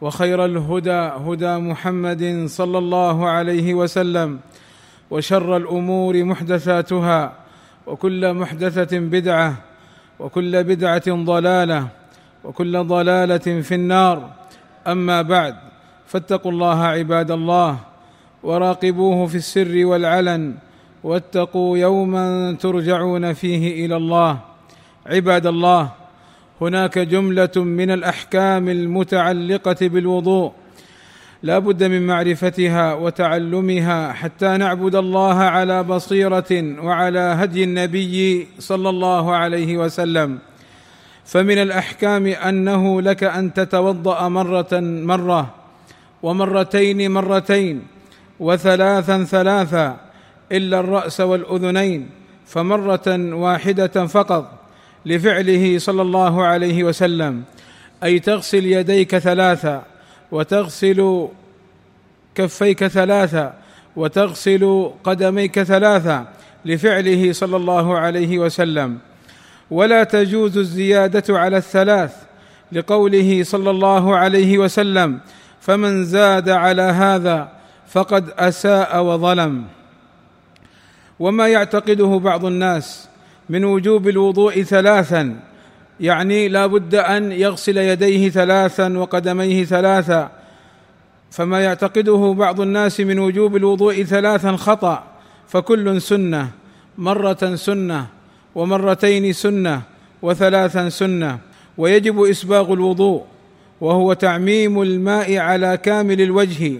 وخير الهدى هدى محمد صلى الله عليه وسلم وشر الأمور محدثاتها وكل محدثة بدعة وكل بدعة ضلالة وكل ضلالة في النار. أما بعد فاتقوا الله عباد الله وراقبوه في السر والعلن واتقوا يوما ترجعون فيه إلى الله. عباد الله هناك جملة من الأحكام المتعلقة بالوضوء. لا بد من معرفتها وتعلمها حتى نعبد الله على بصيرة وعلى هدي النبي صلى الله عليه وسلم. فمن الأحكام أنه لك أن تتوضأ مرة مرة ومرتين مرتين وثلاثا ثلاثا إلا الرأس والأذنين فمرة واحدة فقط. لفعله صلى الله عليه وسلم أي تغسل يديك ثلاثا وتغسل كفيك ثلاثا وتغسل قدميك ثلاثا لفعله صلى الله عليه وسلم. ولا تجوز الزيادة على الثلاث لقوله صلى الله عليه وسلم فمن زاد على هذا فقد أساء وظلم. وما يعتقده بعض الناس من وجوب الوضوء ثلاثا. يعني لا بد أن يغسل يديه ثلاثا وقدميه ثلاثا. فما يعتقده بعض الناس من وجوب الوضوء ثلاثا خطأ. فكل سنة مرة سنة ومرتين سنة وثلاثا سنة. ويجب إسباغ الوضوء. وهو تعميم الماء على كامل الوجه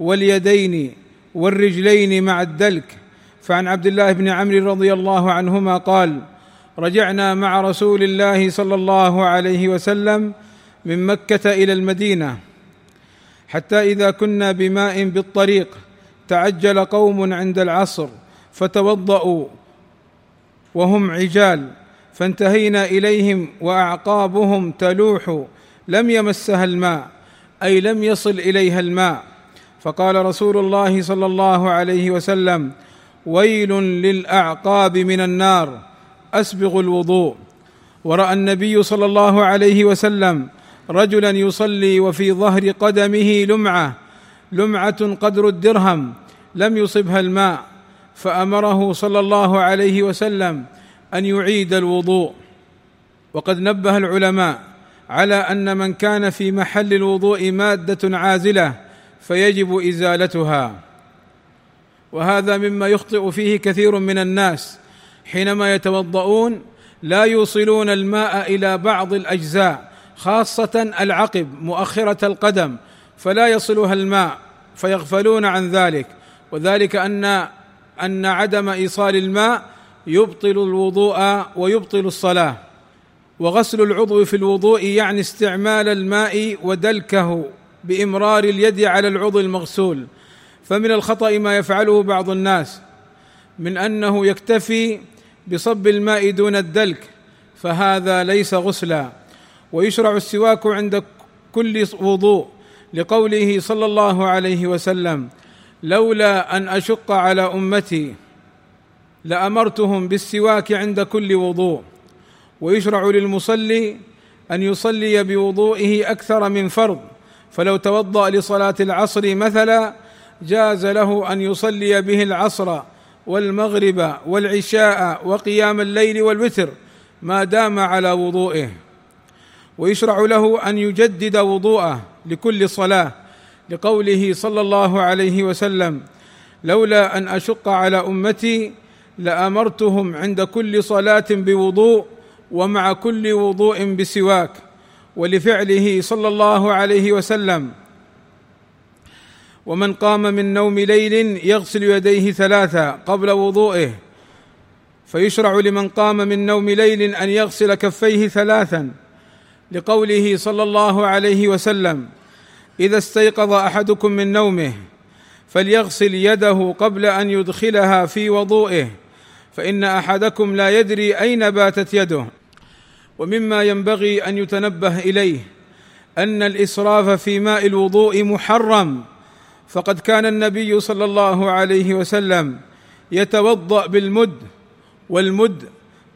واليدين والرجلين مع الدلك. فعن عبد الله بن عمرو رضي الله عنهما قال رجعنا مع رسول الله صلى الله عليه وسلم من مكة إلى المدينة حتى إذا كنا بماء بالطريق تعجل قوم عند العصر فتوضأوا وهم عجال فانتهينا إليهم وأعقابهم تلوح لم يمسها الماء أي لم يصل إليها الماء. فقال رسول الله صلى الله عليه وسلم ويل للأعقاب من النار أسبغ الوضوء. ورأى النبي صلى الله عليه وسلم رجلا يصلي وفي ظهر قدمه لمعة لمعة قدر الدرهم لم يصبها الماء. فأمره صلى الله عليه وسلم أن يعيد الوضوء. وقد نبه العلماء على أن من كان في محل الوضوء مادة عازلة فيجب إزالتها. وهذا مما يخطئ فيه كثير من الناس. حينما يتوضؤون لا يوصلون الماء إلى بعض الأجزاء خاصة العقب مؤخرة القدم فلا يصلها الماء فيغفلون عن ذلك. وذلك ان أن عدم إيصال الماء يبطل الوضوء ويبطل الصلاة. وغسل العضو في الوضوء يعني استعمال الماء ودلكه بإمرار اليد على العضو المغسول. فمن الخطأ ما يفعله بعض الناس من أنه يكتفي بصب الماء دون الدلك فهذا ليس غسلا. ويشرع السواك عند كل وضوء لقوله صلى الله عليه وسلم لولا أن أشق على أمتي لأمرتهم بالسواك عند كل وضوء. ويشرع للمصلي أن يصلي بوضوئه أكثر من فرض فلو توضأ لصلاة العصر مثلا جاز له أن يصلي به العصر والمغرب والعشاء وقيام الليل والوتر ما دام على وضوئه. ويشرع له أن يجدد وضوءه لكل صلاة لقوله صلى الله عليه وسلم لولا أن أشق على أمتي لأمرتهم عند كل صلاة بوضوء ومع كل وضوء بسواك ولفعله صلى الله عليه وسلم ومن قام من نوم ليل يغسل يديه ثلاثا قبل وضوئه فيشرع لمن قام من نوم ليل أن يغسل كفيه ثلاثا لقوله صلى الله عليه وسلم إذا استيقظ أحدكم من نومه فليغسل يده قبل أن يدخلها في وضوئه فإن أحدكم لا يدري أين باتت يده ومما ينبغي أن يتنبه إليه أن الإسراف في ماء الوضوء محرم فقد كان النبي صلى الله عليه وسلم يتوضأ بالمد والمد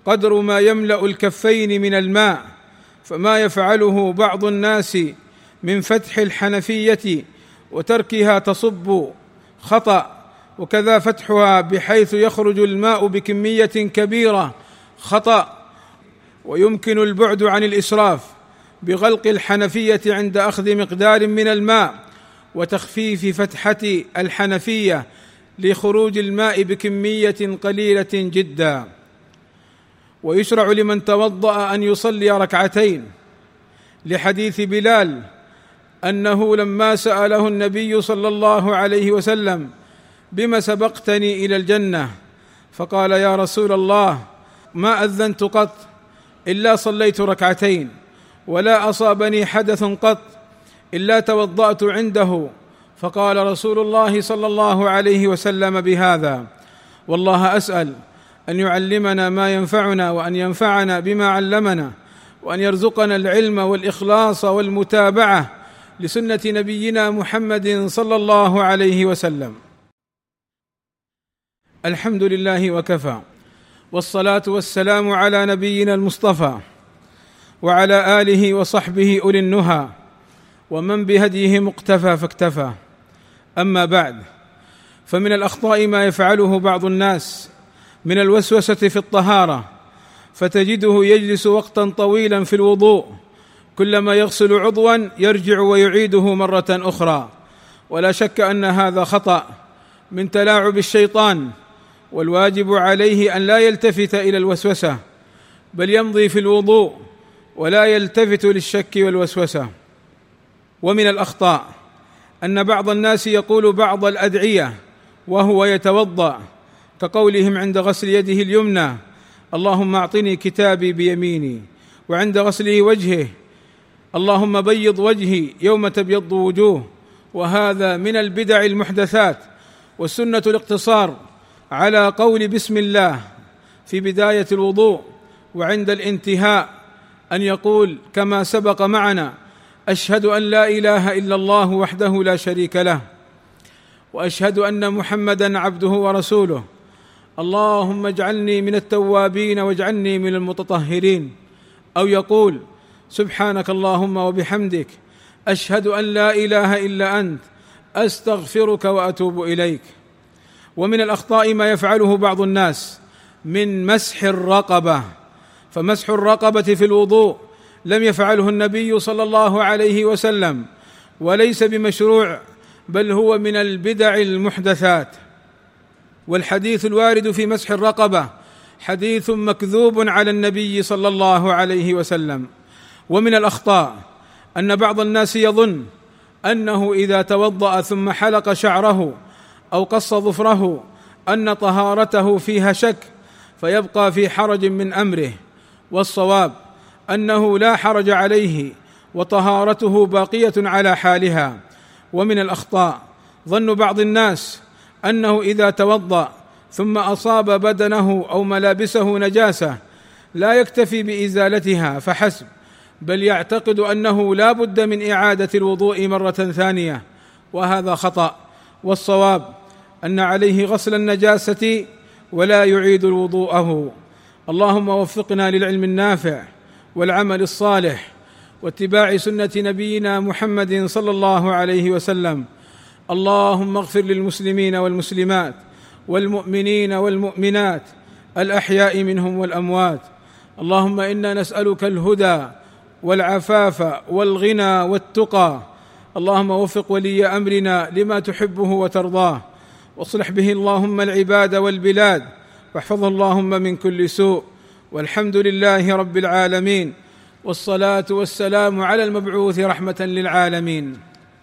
قدر ما يملأ الكفين من الماء فما يفعله بعض الناس من فتح الحنفية وتركها تصب خطأ وكذا فتحها بحيث يخرج الماء بكمية كبيرة خطأ. ويمكن البعد عن الإسراف بغلق الحنفية عند أخذ مقدار من الماء. وتخفيف فتحة الحنفية لخروج الماء بكمية قليلة جدا. ويشرع لمن توضأ أن يصلي ركعتين. لحديث بلال أنه لما سأله النبي صلى الله عليه وسلم بم سبقتني إلى الجنة فقال يا رسول الله ما أذنت قط إلا صليت ركعتين ولا أصابني حدث قط إلا توضأت عنده. فقال رسول الله صلى الله عليه وسلم بهذا والله أسأل أن يعلمنا ما ينفعنا وأن ينفعنا بما علمنا وأن يرزقنا العلم والإخلاص والمتابعة لسنة نبينا محمد صلى الله عليه وسلم. الحمد لله وكفى والصلاة والسلام على نبينا المصطفى وعلى آله وصحبه أولي النهى. ومن بهديه مقتفى فاكتفى. أما بعد فمن الأخطاء ما يفعله بعض الناس من الوسوسة في الطهارة فتجده يجلس وقتا طويلا في الوضوء كلما يغسل عضوا يرجع ويعيده مرة أخرى. ولا شك أن هذا خطأ من تلاعب الشيطان والواجب عليه أن لا يلتفت إلى الوسوسة بل يمضي في الوضوء ولا يلتفت للشك والوسوسة. ومن الأخطاء أن بعض الناس يقول بعض الأدعية وهو يتوضأ كقولهم عند غسل يده اليمنى اللهم أعطني كتابي بيميني وعند غسله وجهه اللهم بيض وجهي يوم تبيض وجوه وهذا من البدع المحدثات والسنة الاقتصار على قول بسم الله في بداية الوضوء وعند الانتهاء أن يقول كما سبق معنا أشهد أن لا إله إلا الله وحده لا شريك له وأشهد أن محمدا عبده ورسوله. اللهم اجعلني من التوابين واجعلني من المتطهرين. أو يقول سبحانك اللهم وبحمدك أشهد أن لا إله إلا أنت أستغفرك وأتوب إليك. ومن الأخطاء ما يفعله بعض الناس من مسح الرقبة. فمسح الرقبة في الوضوء لم يفعله النبي صلى الله عليه وسلم وليس بمشروع بل هو من البدع المحدثات. والحديث الوارد في مسح الرقبة حديث مكذوب على النبي صلى الله عليه وسلم. ومن الأخطاء أن بعض الناس يظن أنه إذا توضأ ثم حلق شعره أو قص ظفره أن طهارته فيها شك فيبقى في حرج من أمره. والصواب أنه لا حرج عليه وطهارته باقية على حالها. ومن الأخطاء ظن بعض الناس أنه إذا توضأ ثم أصاب بدنه أو ملابسه نجاسة لا يكتفي بإزالتها فحسب بل يعتقد أنه لا بد من إعادة الوضوء مرة ثانية. وهذا خطأ. والصواب أن عليه غسل النجاسة ولا يعيد وضوءه. اللهم وفقنا للعلم النافع والعمل الصالح واتباع سنة نبينا محمد صلى الله عليه وسلم. اللهم اغفر للمسلمين والمسلمات والمؤمنين والمؤمنات الأحياء منهم والأموات. اللهم إنا نسألك الهدى والعفاف والغنى والتقى. اللهم وفق ولي أمرنا لما تحبه وترضاه. واصلح به اللهم العباد والبلاد واحفظه اللهم من كل سوء. والحمد لله رب العالمين والصلاة والسلام على المبعوث رحمة للعالمين